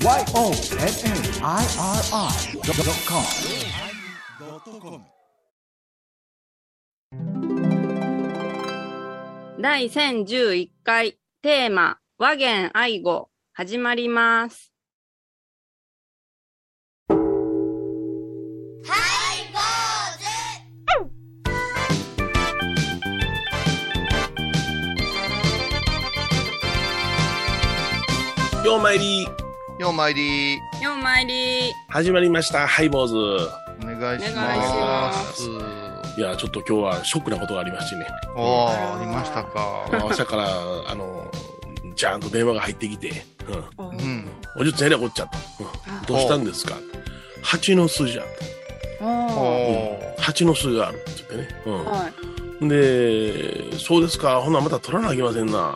YONNIRI.com 第1011回テーマ和言愛語始まります。ようまいりようまいりようまいり。始まりましたハイボーズお願いしお願いしまますす。いやちょっと今日はショックなことがありましてねおー、ありましたあか。の朝からあのじゃーんと電話が入ってきて「うん、うん。おじゅっちゃんえらいこっちゃ」と、うんどうしたんですか?」蜂の巣じゃ」とおー。蜂の巣がある」って言ってね、うんはい。で、そうですか、ほな、また取らなきゃいけませんな。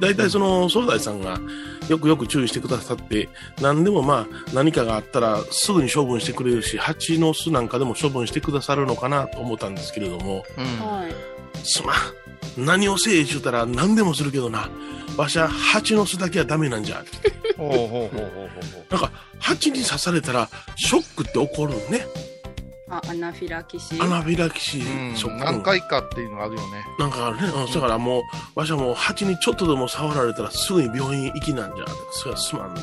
大体その、総代さんがよくよく注意してくださって、何でもまあ、何かがあったらすぐに処分してくれるし、蜂の巣なんかでも処分してくださるのかなと思ったんですけれども、うん。はい。すまん。何をせえ言うたら何でもするけどな。わしゃ、蜂の巣だけはダメなんじゃ。なんか、蜂に刺されたら、ショックって起こるね。あ、アナフィラキシー。アナフィラキシ。ー、ショック。何回かっていうのがあるよね。なんかあるね。うん、だからもう、わしはもう蜂にちょっとでも触られたらすぐに病院行きなんじゃ。それはすまん。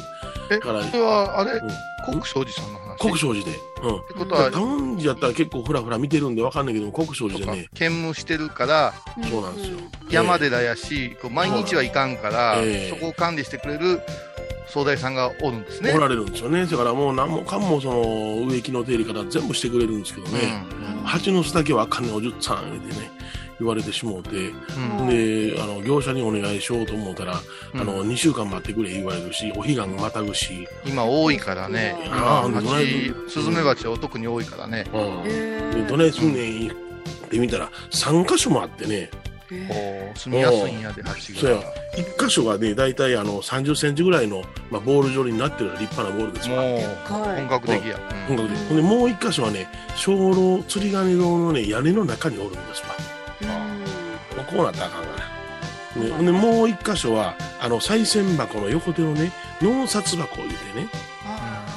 え、だからそれは、あれ？うん国生寺さんの話？国生寺で。うん。ってことは、タウン寺やったら結構ふらふら見てるんでわかんないけども、国生寺でね、兼務してるから、うんそうなんですよ。山寺やし、こう毎日はいかんから、ええそこを管理してくれる総大さんがおるんですね。おられるんですよね。だからもう何もかもその植木の手入れから全部してくれるんですけどね、蜂の巣だけはあかんねんおじゅっさん言うてね、言われてしもうて、うん。うん。で、あの、業者にお願いしようと思ったら、うんあの、2週間待ってくれ言われるし、お彼岸またぐし、今多いからね。ああスズメバチは特に多いからね。うん。で、どないすんねんって見たら、3箇所もあってね、住みやすいんやで、蜂そうやが。、1箇所がね、大体あの、30センチぐらいの、まあ、ボール状になってる立派なボールですわ。もう、はい本格的や。本格的ほんで、もう1箇所はね、鐘楼、釣り鐘堂のね、屋根の中におるんですわ。もうこうなったらあかんから。ね、ほんで、もう1箇所は、あの、賽銭箱の横手のね、納札箱を言うてね、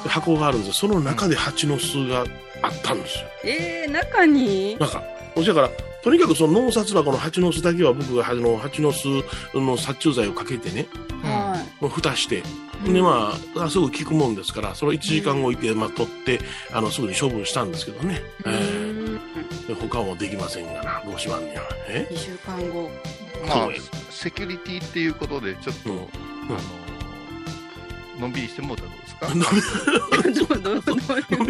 箱があるんですよ。その中で蜂の巣があったんですよ。えー、中に？なんか、そしたから、とにかくその納札箱の蜂の巣だけは僕があの蜂の巣の殺虫剤をかけてね、はもう蓋して、い。でまあ、すぐ効くもんですから、その1時間置いて、まあ、取って、あの、すぐに処分したんですけどね。うえん。え他もできませんがな、どうしまんねや。え2週間後。まあセキュリティっていうことで、ちょっと、うんあの、のんびりしてもうたらどうですか？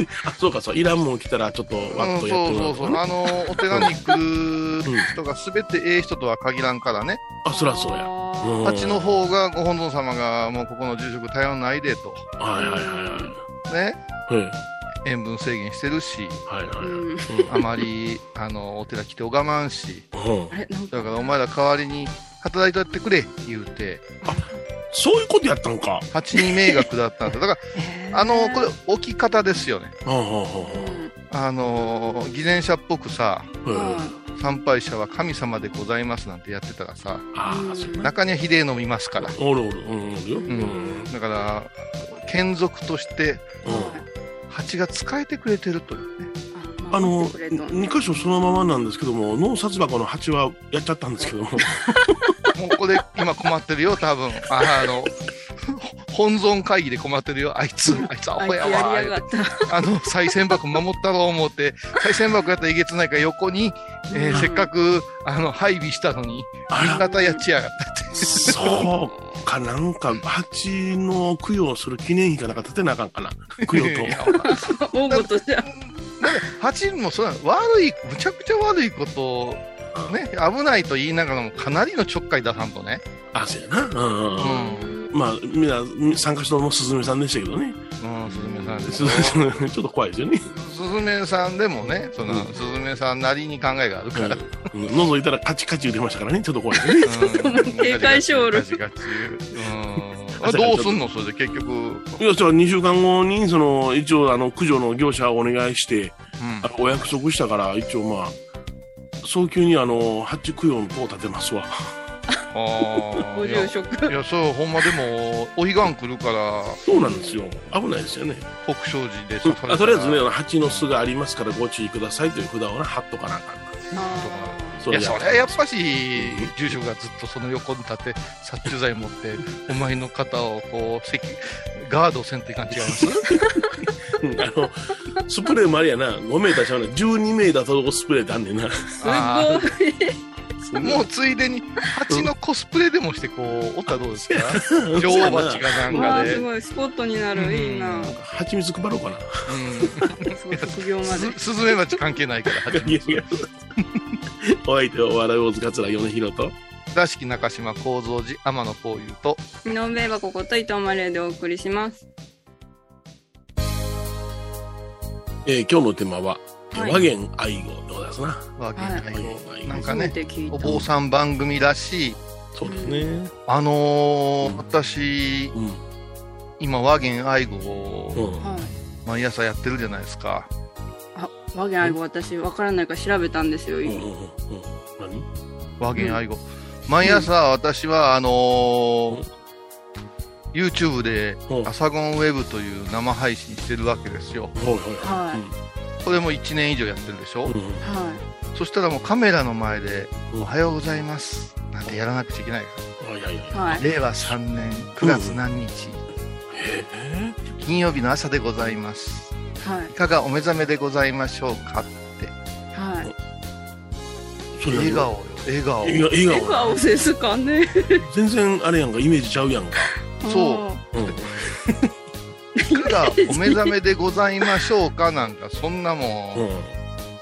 そうか、そう、いらんもん来たら、ちょっと、わうん、っとそうやってもらそううそう。とかね。あの、お寺に来る人が全てええ人とは限らんからね。あ、そらそうや。うん蜂の方がご本尊様がもうここの住職頼んないでと。はいはいはいはい。ね。はい塩分制限してるし、はいはい。うんうんあまり、あの、お寺来て拝まんし。だからお前ら代わりに働いとってくれ、言うて。そういうことやったんか。蜂に迷惑だったんだ。だから、あの、これ置き方ですよね。はあのー、偽善者っぽくさ、参拝者は神様でございますなんてやってたらさ。中にはひでえの見ますから。おるおる、うん、おるよ。う。うんん。だから、眷属として、うん蜂が使えてくれてるというね。あの、守ってくれとん2箇所そのままなんですけども、納札箱の蜂はやっちゃったんですけども、もうこれ、今困ってるよ、多分。ああの、本尊会議で困ってるよ、あいつ、あいつアホやわ。や。あの、賽銭箱守ったろう思って、賽銭箱やったらえげつないから横に、えーうんせっかく、あの、配備したのに、あら、新潟やっちやがったって。そうか、なんか、蜂の供養する記念碑かなんか立てなあかんかな。供養と。いや大ごとじゃ。蜂もそうなの。悪い、むちゃくちゃ悪いことを、ね、危ないと言いながらもかなりのちょっかい出さんとね。あ、そうやな。うんうん。まあ、みんな、参加したのもすずめさんでしたけどね。うん、スズメさんですちょっと怖いですよね。スズメさんでもね、その、うん。スズメさんなりに考えがあるから。うん。覗いたらカチカチ言ってましたからね。ちょっと怖いですね。うん。警戒しおるガチガチガチうん。あどうすんの？それで結局。うん。いや、じゃあ2週間後に、その、一応、あの、駆除の業者をお願いして、あのお約束したから、一応まあ、早急にあの、発注供養の塔を立てますわ。ああ。ご住職。いや、そう、ほんまでも、お彼岸来るから、そうなんですよ。危ないですよね。北正寺で刺されたらあとりあえずね、蜂の巣がありますからご注意くださいという札をな、貼っとかなあかんな。あいや、そそれはやっぱし、住職がずっとその横に立って、殺虫剤持って、お前の肩をこう、席、ガードせんといかん違います？うんあの、スプレーもありやな、5メーターちゃうね。12メーター届くスプレーってあんねんな。すごい。ーもうついでに、蜂のコスプレでもして、こう、おったらどうですか？女王蜂かなんかで。すごい。スポットになる。いいな。蜂蜜配ろうかな。うん。すごい。副業まで。すスズメバチ関係ないから、蜂いやいやお相手はお笑い大塚桂米広と。倉敷中島幸三寺天野幸雄と、井上箱こと伊藤マレーでお送りします。えー今日のテーマは、はい和言愛語でございますな。和芸はい愛語はいなんかね。お坊さん番組らしい、そうですね。あのーうん私、うん。今和言愛語を。毎朝やってるじゃないですか。あ、和言愛語私わからないから調べたんですよ。うんうんうんうん。何？和言愛語。毎朝私は、あのー YouTube でうんアサゴンウェブという生配信してるわけですよ。はいはいはこれも1年以上やってるでしょ、い。うんはそしたらもうカメラの前で、うんおはようございます。なんてやらなくちゃいけないかはいはいはい。い。はい。ら。令和3年9月何日、え金曜日の朝でございます。はいい。かがお目覚めでございましょうかって。はい。笑顔よ、笑顔。笑顔。笑笑顔。顔ですかね。全然あれやんか、イメージちゃうやんか。そううん。いかがお目覚めでございましょうかなんか、そんなもん、う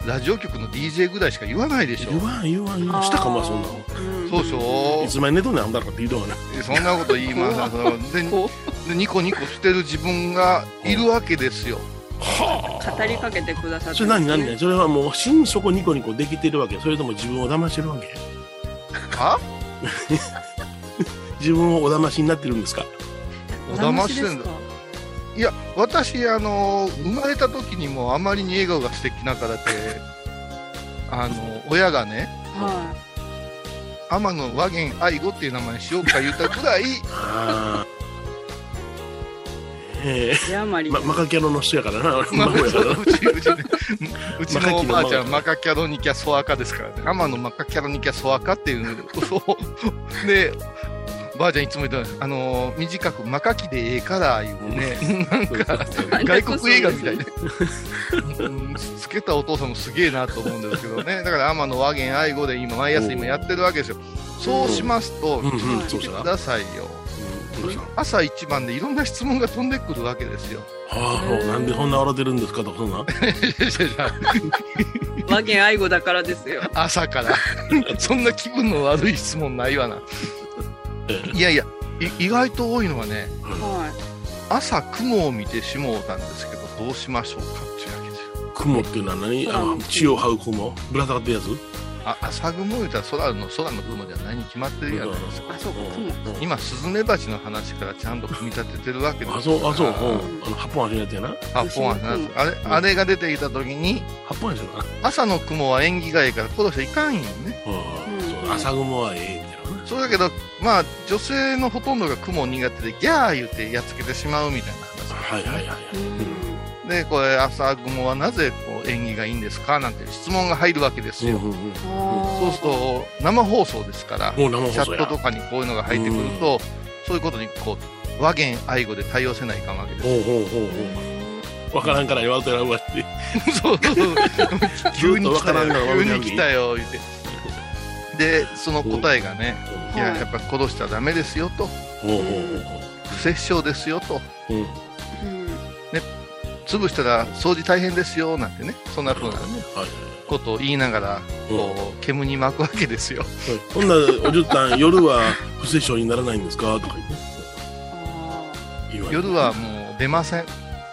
ん。ラジオ局の DJ ぐらいしか言わないでしょ。言わん言わん言わん。したかまあそんなの。うんそうでしょいつまで寝とんねん、あんだらかって言うとんがな。そんなこと言いますでこ でニコニコしてる自分がいるわけですよ。はう語りかけてくださってそれ何何何それはもう心底ニコニコできてるわけそれとも自分を騙してるわけあ 自分をお騙しになってるんですか？お騙してんだですか？いや、私、あの、生まれた時にもあまりに笑顔が素敵だからって、あの、親がね、は天野和言愛語っていう名前にしようか言ったぐらい、ああえい。ヤマリ。えま、マカキャロの人やからな俺 まあうち、うちね、うちのおばあちゃん、ママカキャロニキャソアカですからね。天野マカキャロニキャソアカっていう、そうで、ばあちゃんいつも言ってたあのー短くマカキでええから言うね、なんか、外国映画みたいな。うんつけたお父さんもすげえなと思うんですけどね。だから天野和言愛語で今、毎朝今やってるわけですよ。そうしますと、うんうんはいそうしたらくださいよ。朝一番でいろんな質問が飛んでくるわけですよ。はあもうなんでそんな笑ってるんですかとかそんな和言愛語だからですよ。朝から。そんな気分の悪い質問ないわな。いやいや、い意外と多いのはね、は朝雲を見てしもうたんですけど、どうしましょうかっていうわけですよ。雲っていうのは何？あ空のの血を這う雲？ぶら下がってるやつ？あ朝雲言うたら空の空の雲じゃないに決まってるやん。あそうか雲。うん今、スズメバチの話からちゃんと組み立ててるわけです。あそうあそううんああの八本足のやつやな。八本足のやつ。あれ、うん。あれが出てきた時に、八本足やな。朝の雲は縁起がいいから殺しちゃいかんよね。うん。うん。そう朝雲はええそうだけど、まあ、女性のほとんどが雲苦手で、ギャー言ってやっつけてしまうみたいな話。はいはいはいで、これ、朝雲はなぜこう縁起がいいんですかなんて質問が入るわけですよ。うんうんうんそうすると、生放送ですから、チャットとかにこういうのが入ってくると、そういうことにこう、和言愛語で対応せないかんわけです。ほうほうほうほうわからんから言われたらうわって そうそうそう。急に来たよ、急に来たよ、言って。で、その答えがね、いや、はいやっぱ殺したらダメですよと、不殺生ですよと、ほううんうん潰したら掃除大変ですよ、なんてね、そんな風なね、はいことを言いながら、うんこう、煙に巻くわけですよ。ほんならおじゅったん夜は不殺生にならないんですか？とか言って夜はもう出ません。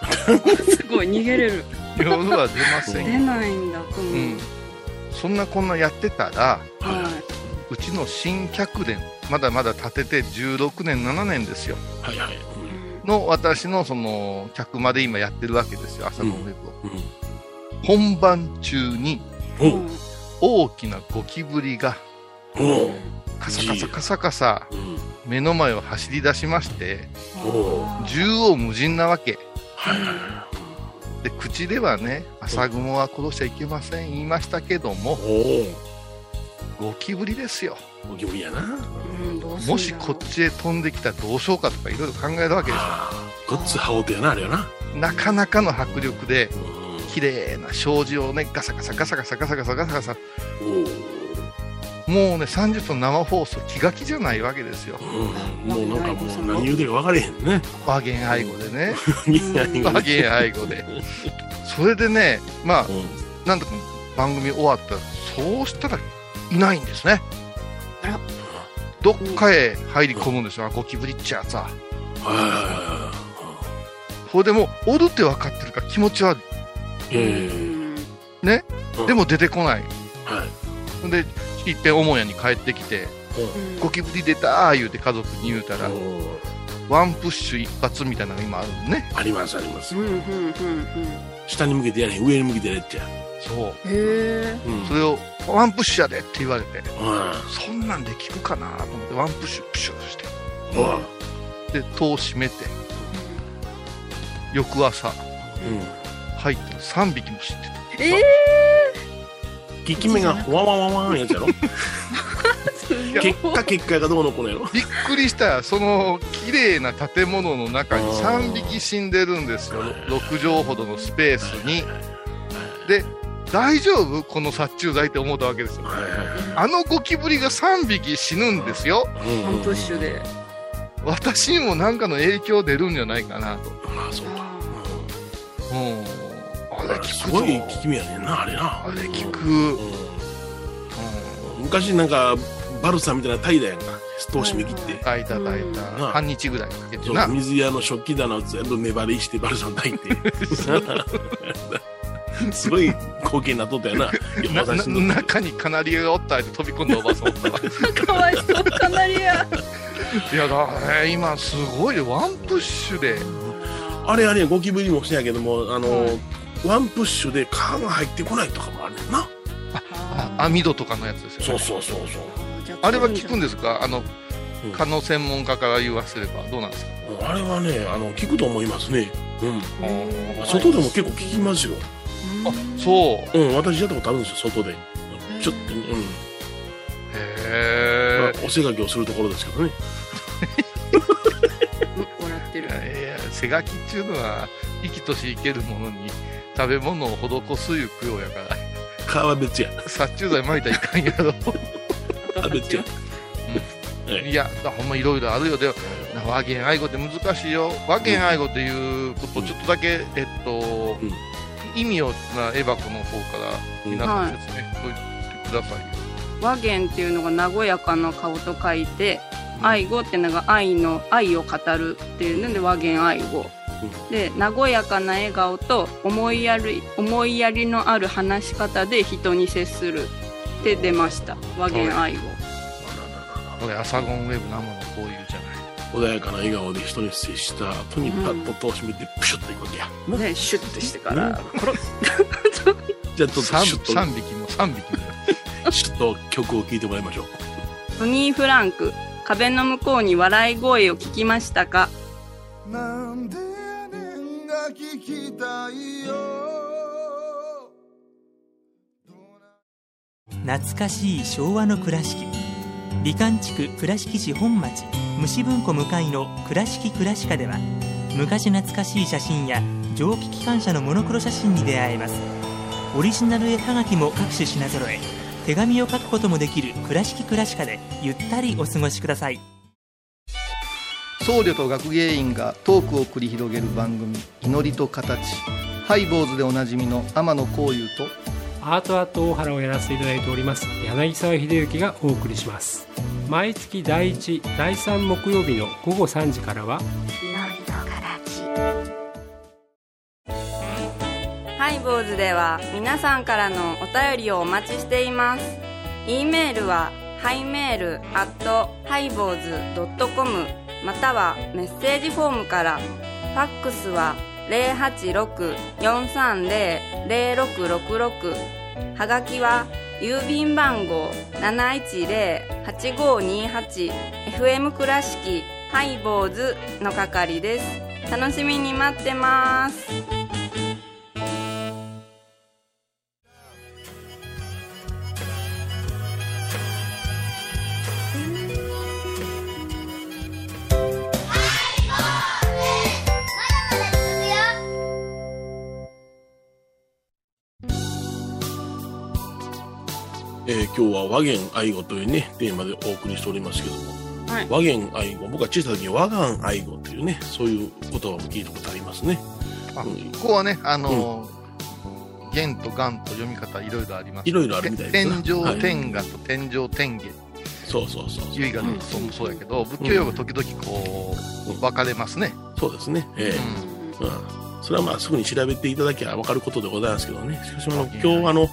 ーすごい逃げれる。夜は出ません出よ。ないんだ、雲。うん。そんなこんなやってたら、ちの新客殿、まだまだ建てて16年、7年ですよ。はいはいい。の私のその客まで今やってるわけですよ、朝のウェブを。うん本番中にうんうん大きなゴキブリがカサカサカサカサうん。目の前を走り出しまして、縦横無尽なわけ。はいはいはで、口ではね、朝雲は殺しちゃいけません言いましたけども、い。ゴキブリですよ。ゴキブリやな。うんもしこっちへ飛んできたらどうしようかとかいろいろ考えるわけですよ。ああ。ごっつ羽織てやな、あれやな。なかなかの迫力で、うん。綺麗な障子をね、ガサガサガサガサガサガサガサガサ、おもうね、30分生放送気が気じゃないわけですよ。お。うん。もうなんかもう何言うてるか分かれへんね。和言愛語でね。和言愛語で。それでね、まあ、うんなんとか番組終わったら、そうしたらいないんですね。あらどっかへ入り込むんですよ、ゴキブリっちゃさ。はいはいはそれでもう、おるって分かってるから気持ち悪いはい。えうん。でも出てこない。はい。ほんで、いっぺん母屋に帰ってきて、うんゴキブリ出たー言うて家族に言うたら、ワンプッシュ一発みたいなのが今あるのね。ありますあります下に向けてやれへん、上に向けてやれっちゃ。そう。へえうん。それを、ワンプッシュやでって言われて、うそんなんで効くかなと思って、ワンプッシュ、プッシュして。で、戸を閉めて、翌朝、うん。入って3匹も知ってた。ええ効き目がワワワワンやつやろ？ー、結果結果がどうのこうのやろ？びっくりしたよ。その綺麗な建物の中にあー3匹死んでるんですよ。6畳ほどのスペースに。で大丈夫？この殺虫剤って思ったわけですよ。はいはいあのゴキブリが3匹死ぬんですよ。うん私にも何かの影響出るんじゃないかなと。まあそうか。うん。あれ効くぞ。すごい効き目やねんなあれな。あれ効く、うん。う昔なんかバルサみたいなタイだやんか通しめ切って。ん、炊いた炊いた、うん。半日ぐらいかけてな。水屋の食器棚を全部目張りしてバルサン炊いて すごい光景になっとったよな なな中にカナリアがおったって飛び込んだおばさん。おったわかわいそうカナリア。いやだ、えー今すごいねワンプッシュで。あれあれゴキブリもそうやけどもあの、はいワンプッシュで蚊が入ってこないとかもあるねんな。あ網戸とかのやつですよ、ね、そうそうそうそう。あれは効くんですか？あのうん。蚊の専門家から言わせれば。どうなんですか？あれはねあの効くと思いますね。うん。あ外でも結構効きますよあそう。うん私やったことあるんですよ外で。ちょっとうん。へえまあおせがきをするところですけどね。うん笑ってる。いや背書きっていうのは生きとし生けるものに食べ物を施すいう供養やから。蚊は別や。殺虫剤撒いたらいかんやろ。あ別や。はい。いやだほんまいろいろあるよ。で和言愛語って難しいよ。和言愛語っていうことをちょっとだけ、えっと、うん意味をなエバコの方から皆さん説明しておいてくださいよ、和言っていうのが和やかな顔と書いて愛語っていうのが愛の愛を語るっていうので和言愛語。で和やかな笑顔と思いやり思いやりのある話し方で人に接するって出ました。和言愛語。これ朝ゴンウェブ生のこういうじゃない穏やかな笑顔で人に接した後にパッと戸を閉めてプシュッといくわけや、でシュッとしてから。コロッじゃあちょっとシ 3, ュッと。三匹も。3匹も。シュッと曲を聴いてもらいましょう。トニー・フランク壁の向こうに笑い声を聞きましたか？なんでやねんが聞きたいよ。懐かしい昭和の倉敷。美観地区倉敷市本町虫文庫向かいの「倉敷倉歯科」では昔懐かしい写真や蒸気機関車のモノクロ写真に出会えます。オリジナル絵はがきも各種品揃え手紙を書くこともできる「倉敷倉歯科」でゆったりお過ごしください。僧侶と学芸員がトークを繰り広げる番組「祈りと形」ハイボーズでおなじみの天野幸雄とアートアート大原をやらせていただいております柳沢秀幸がお送りします毎月第1第3木曜日の午後3時からは拝、ボーズでは皆さんからのお便りをお待ちしています。e メールはハイメールアットハイボーズドットコムまたはメッセージフォームから。ファックスは086-430-0666はがきは郵便番号 710-8528FM 倉敷ハイボーズの係です。楽しみに待ってます。今日は和言愛語というね、テーマでお送りしておりますけども、はい和言愛語、僕は小さい時に和願愛語というね、そういう言葉も聞いたことありますね。あうんここはね、あのー、元と元と読み方いろいろあります。いろいろあるみたいですな天上はい天下と天上天下、そうそうそうそう。唯我のそうもそうやけど、仏教用語時々こうんう、分かれますね。そうですね。ええううんそれはまあすぐに調べていただきゃ分かることでございますけどね。しかし今日あの、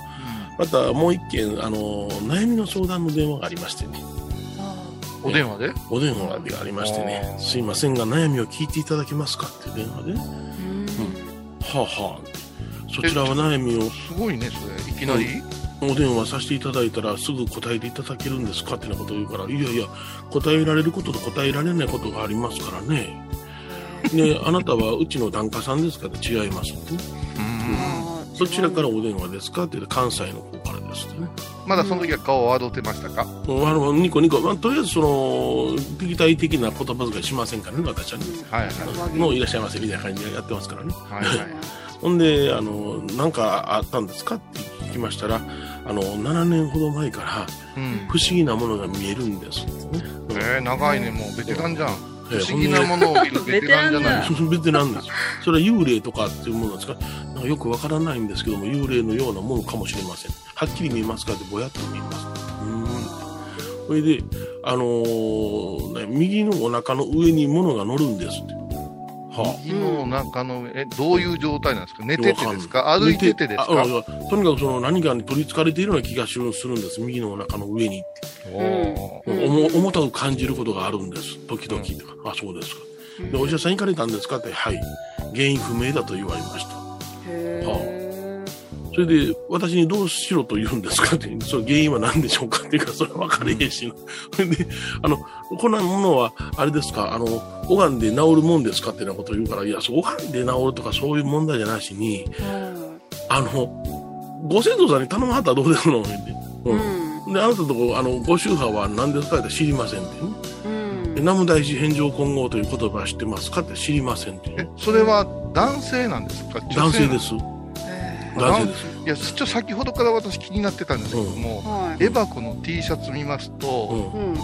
またもう一件、あの、悩みの相談の電話がありましてね。お電話で？お電話がありましてね。すいませんが悩みを聞いていただけますかっていう電話で、はあはあ、そちらは悩みを。すごいね、それ。いきなり、お電話させていただいたらすぐ答えていただけるんですかってなことを言うから、いやいや、答えられることと答えられないことがありますからね。ね、あなたはうちの檀家さんですかって違いますってね。うんどちらからお電話ですか？って言って関西の方からですってね。まだその時は顔を笑ってましたか、うんあの、ニコニコ、まあ、とりあえずその、敵対的な言葉遣いしませんからね、私はね。はいはい。もういらっしゃいませみたいな感じでやってますからね。はいはい。ほんで、あの、なんかあったんですか？って聞きましたら、あの、7年ほど前からうん。不思議なものが見えるんですってね。えー、長いね、もうベテランじゃん。ええ不思議なものを見るベテランじゃない。ベテランです。それは幽霊とかっていうものですかなんかよくわからないんですけども、幽霊のようなものかもしれません。はっきり見えますかってぼやっと見えます。うーん。それで、あのーね右のお腹の上に物が乗るんですって。はあ。右の中の、え、どういう状態なんですか？寝ててですか？歩いててですあかあとにかくその何かに取り憑かれているような気がするんです。右のお腹の上に。重重たく感じることがあるんです。時々。あ、そうですか。で、お医者さん行かれたんですか？って、はい。原因不明だと言われました。それで、私にどうしろと言うんですかって、その原因は何でしょうかっていうか、それは分かれへんしな。それで、あの、こんなものは、あれですか、あの、拝んで治るもんですかってなことを言うから、いや、そう拝んで治るとかそういう問題じゃないしに、あの、ご先祖さんに頼まはったらどうですの？って。ううん。んで、あなたとこ、あの、ご宗派は何ですかって知りませんってね。うんで南無大師返上金剛という言葉は知ってますかって知りませんっていうえね。、それは男性なんですか？男性です。いや、ちょ先ほどから私気になってたんですけども、はい。エバコの T シャツ見ますうと、ん。うん。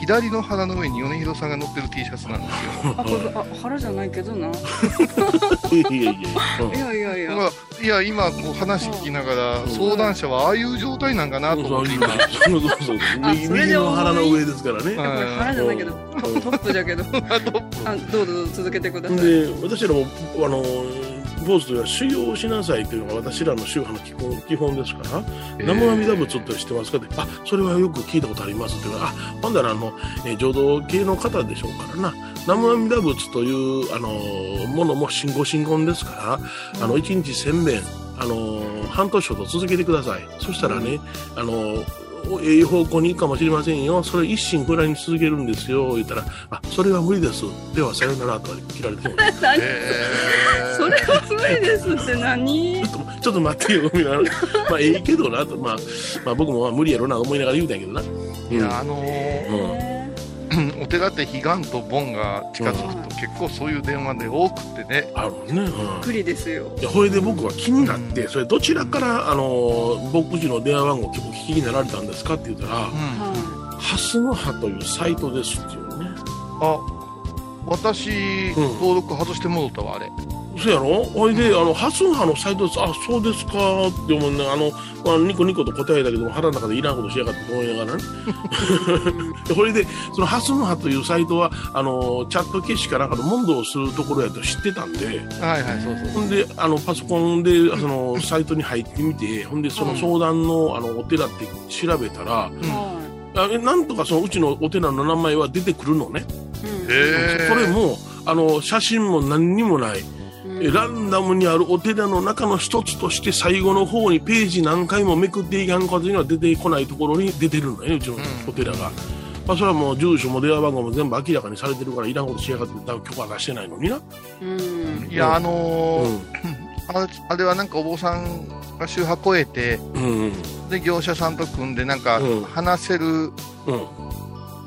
左の腹の上に米広さんが乗ってる T シャツなんですよ。あこれあ腹じゃないけどな。いやいやいや。うんいやいや。いやいや、今こう話聞きながら、うん。相談者はああいう状態なんかなと思って。今、そうそう。そうそう 右の腹の上ですからね。腹じゃないけどトトップじゃけど。あどうぞどうぞ続けてください。で私らもあの坊主というのは修行をしなさいというのが私らの宗派の基本基本ですから「南無阿弥陀仏」って知ってますかって「あそれはよく聞いたことあります」って言うから「あほんだらあの、えー浄土系の方でしょうからな。南無阿弥陀仏というあのものも信号信言ですからあの1日1000遍あの半年ほど続けてください。そしたらねあのええ方向に行くかもしれませんよ。それ一心不乱に続けるんですよ。言ったら、あ、それは無理です。では、さよならと切られても。何？えーそれは無理ですって何？ちょっと、ちょっと待ってよ、みたいな。まあ、ええけどな、と。まあ、まあ、僕もまあ無理やろな、思いながら言うたんやけどな。いや、あのーうんうんお寺って彼岸と盆が近づくと結構そういう電話で多くてね、あるね。うん。無理ですよ。いや、これで僕は気になって、それどちらから、あの、僕自の電話番号をお聞きになられたんですかって言ったら、うん。はハスの葉というサイトですっていうね。あ私、うん。登録外して戻ったわあれそうやろ？ほいで、あの、ハスの葉のサイトです。あ、そうですかって思うね。あの、まあ、ニコニコと答えたけども、腹の中でいらんことしやがってと思いながらね。でこれで、そのハスの葉というサイトは、あの、チャット消しかなんかの問答をするところやと知ってたんで、はいはいそうそうほんで、あの、パソコンで、その、サイトに入ってみて、ほんで、その相談の、あの、お寺って調べたら、うんなんとかその、うちのお寺の名前は出てくるのね。いうんへえそれも、あの、写真も何にもない。えランダムにあるお寺の中の一つとして最後の方にページ何回もめくっていかんことには出てこないところに出てるのねうちのお寺が、まあ、それはもう住所も電話番号も全部明らかにされてるからいらんことしやがって多分許可出してないのにな、うん。いや、あのーうん。あれはなんかお坊さんが宗派超えて、うんうん。で、業者さんと組んで、なんかうん、話せるうん、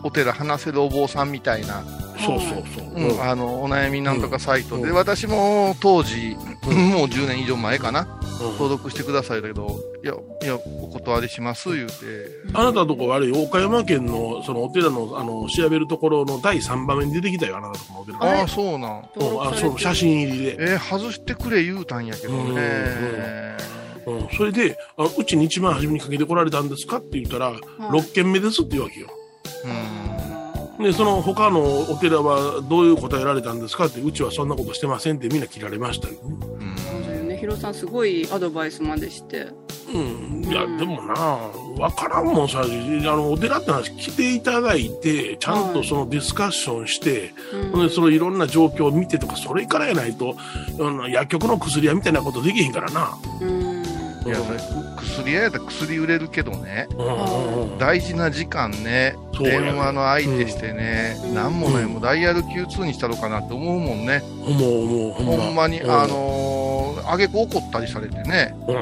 お寺、話せるお坊さんみたいな、そうそうそう、うん。うん。あの、お悩みなんとかサイトで、うん。私も当時、うん。もう10年以上前かな、うん。登録してくださいだけど、いや、いや、お断りします、言うて。あなたのとこ悪い岡山県のそのお寺のあの調べるところの第3番目に出てきたよあなたのとこのお寺。ああ、そうなん。うんあそう写真入りで、えー外してくれ言うたんやけどうんうんね。うん、それであのうちに一番初めにかけてこられたんですかって言ったら、6件目ですって言うわけよ。うん。でその他のお寺はどういう答えられたんですかってうちはそんなことしてませんってみんな切られましたよ、うん。そうよね。ヒロさんすごいアドバイスまでして。うん、いやでもな分からんもんさあのお寺って話来ていただいてちゃんとそのディスカッションして、うん。でそのいろんな状況を見てとかそれからやないとあの薬局の薬屋みたいなことできへんからな。うんいや、それ、薬屋やったら薬売れるけどね、大事な時間ね、電話の相手してね、うん。なんもない。もんダイヤル Q2 にしたろうかなって思うもんね。思う思うほんまほんまに、うん。あのー、あげく怒ったりされてね。う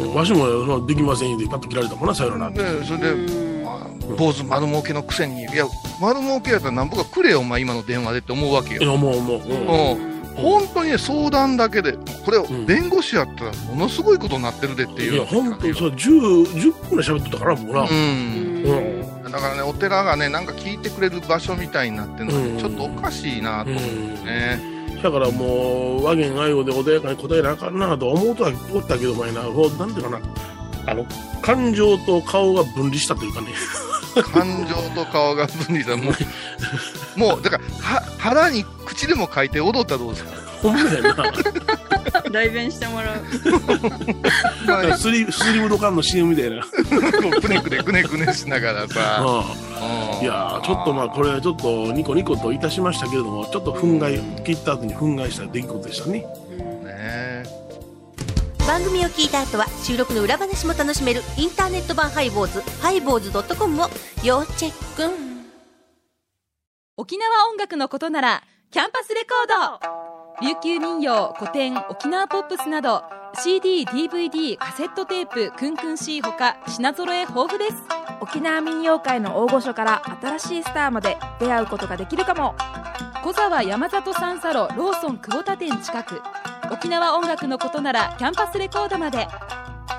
ん。うん。わしもできませんでパッと切られたもんなさよなら。で、それで、うん。まあ坊主丸儲けのくせに、いや、丸儲けやったらなんぼかくれよ、お前今の電話でって思うわけよ。いや思う思う、うん。うん本当にね、相談だけで、これ、ん。弁護士やったらものすごいことになってるでっていう。いや本当そう 10, 10分ぐらい喋っとったからもうな、うん。うん。だからね、お寺がね、なんか聞いてくれる場所みたいになってるのはちょっとおかしいなと思うね。だからもう和言愛語で穏やかに答えなあかんなと思うとは思ったけど前ななんていうかな。あの感情と顔が分離したというかね感情と顔が分離した。もう、もう、だから、は腹に口でも書いて踊ったらどうですか？ほんまやな。代弁してもらう。なんかスリスリムドカンの CM みたいな。こうくねくねくねくねしながらさ。あうん。いやーちょっとまあこれはちょっとニコニコといたしましたけれどもちょっと憤慨切った後に憤慨した出来事でしたね。ね。番組を聞いた後は収録の裏話も楽しめるインターネット版ハイボーズハイボーズドットコムを要チェック。沖縄音楽のことならキャンパスレコード。琉球民謡古典沖縄ポップスなど CDDVD カセットテープクンクン C ほか品揃え豊富です。沖縄民謡界の大御所から新しいスターまで出会うことができるかも。小沢山里三佐路ローソン久保田店近く。沖縄音楽のことならキャンパスレコードまで。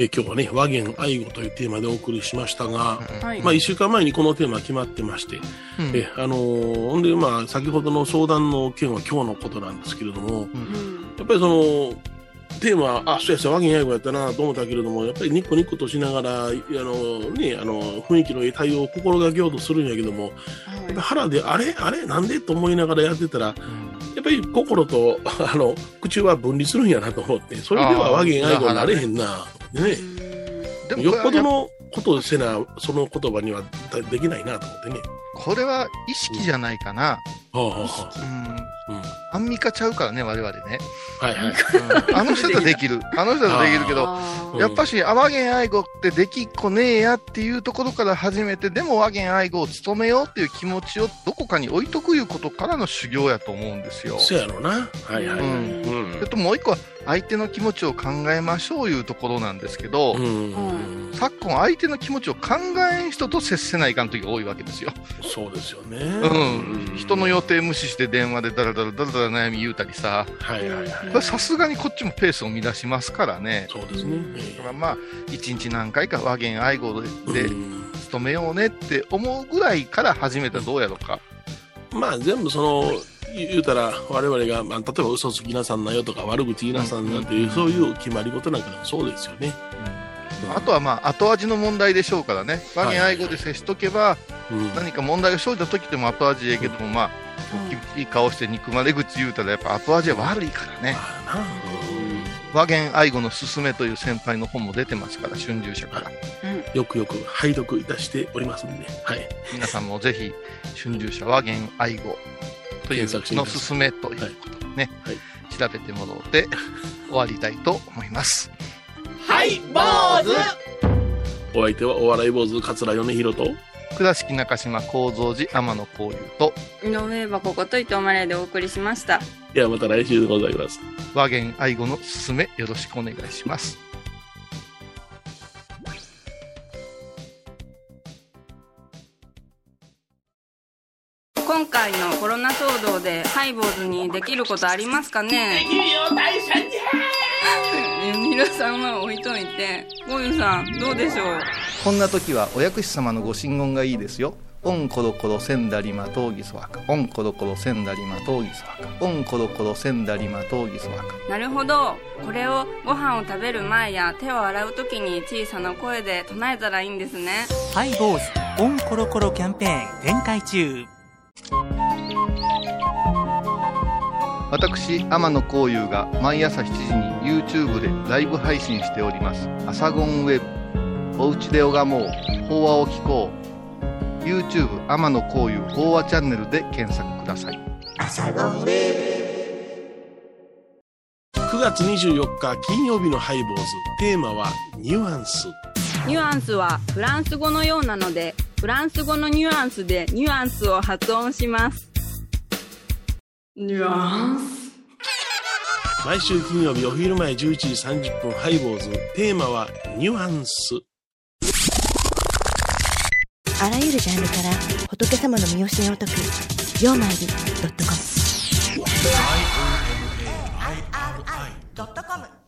えー今日はね和言愛語というテーマでお送りしましたが、はい。まあ1週間前にこのテーマ決まってまして、うん。えあのーほんでまあ先ほどの相談の件は今日のことなんですけれども、うん。やっぱりそのテーマあそうやそうや和言愛語やったなと思ったけれどもやっぱりニコニコとしながらあの、ね、あの雰囲気のいい対応を心がけようとするんやけどもやっぱり腹であれ？あれ？なんで？と思いながらやってたらやっぱり心とあの口は分離するんやなと思ってそれでは和言愛語になれへんなね。でもよっぽどのことをせな、その言葉にはだできないなと思ってね。これは意識じゃないかな。はあ、はあはうん。うんアンミカちゃうからね、我々ね。あ、はいはい。うんあの人だとできる。あの人だとできるけど、やっぱし、和言愛語ってできっこねえやっていうところから始めて、でも和言愛語を務めようっていう気持ちをどこかに置いとくいうことからの修行やと思うんですよ。そうやろな。はいはい。ううんん。それともう一個は、相手の気持ちを考えましょういうところなんですけど、うん。昨今相手の気持ちを考えん人と接せないかん時が多いわけですよ。そうですよね。うん。人の予定無視して電話でダラダラダラダラ悩み言うたりさ、はいはいはい。これさすがにこっちもペースを乱しますからね。そうですね。だからまあ、一日何回か和言愛語で勤めようねって思うぐらいから始めたらどうやろうか。まあ全部その、言うたら我々が、まあ、例えば嘘つきなさんなよとか悪口言いなさんなっていう、そういう決まり事なんかでもそうですよね。あとはまあ後味の問題でしょうからね、和言愛語で接しとけば、何か問題が生じた時でも後味ええけども、まあ、いい顔して憎まれ口言うたら、やっぱ後味は悪いからね。和言愛語の勧めという先輩の本も出てますから、春秋社から。よくよく拝読いたしておりますんで、はい。皆さんもぜひ、春秋社和言愛語というの勧めということでね、調べてもらって終わりたいと思います。はい、坊主お相手はお笑い坊主桂米宏と、倉敷中島幸三寺天野幸雄と、井上箱こと伊藤マレーでお送りしました。ではまた来週でございます。和言愛語の勧めよろしくお願いします。今回のコロナ騒動でハイボーズにできることありますかね？できるよ大社じ皆さんは置いといてゴユさんどうでしょう？こんな時はお薬師様のご神言がいいですよ。オンコロコロセンダリマトウギソワカ。オンコロコロセンダリマトウギソワカ。オンコロコロセンダリマトウギソワカ。なるほどこれをご飯を食べる前や手を洗う時に小さな声で唱えたらいいんですねハイボーズオンコロコロキャンペーン展開中私、天野幸雄が毎朝7時に YouTube でライブ配信しております。アサゴンウェブ。おうちで拝もう。法話を聞こう。YouTube 天野幸雄法話チャンネルで検索ください。9月24日金曜日のハイボーズテーマはニュアンスニュアンスはフランス語のようなのでフランス語のニュアンスでニュアンスを発音しますニュアンス？毎週金曜日お昼前11時30分ハイボーズテーマはニュアンスあらゆるジャンルから仏様の身教えを解く「曜マイルドットコム」ドットコム。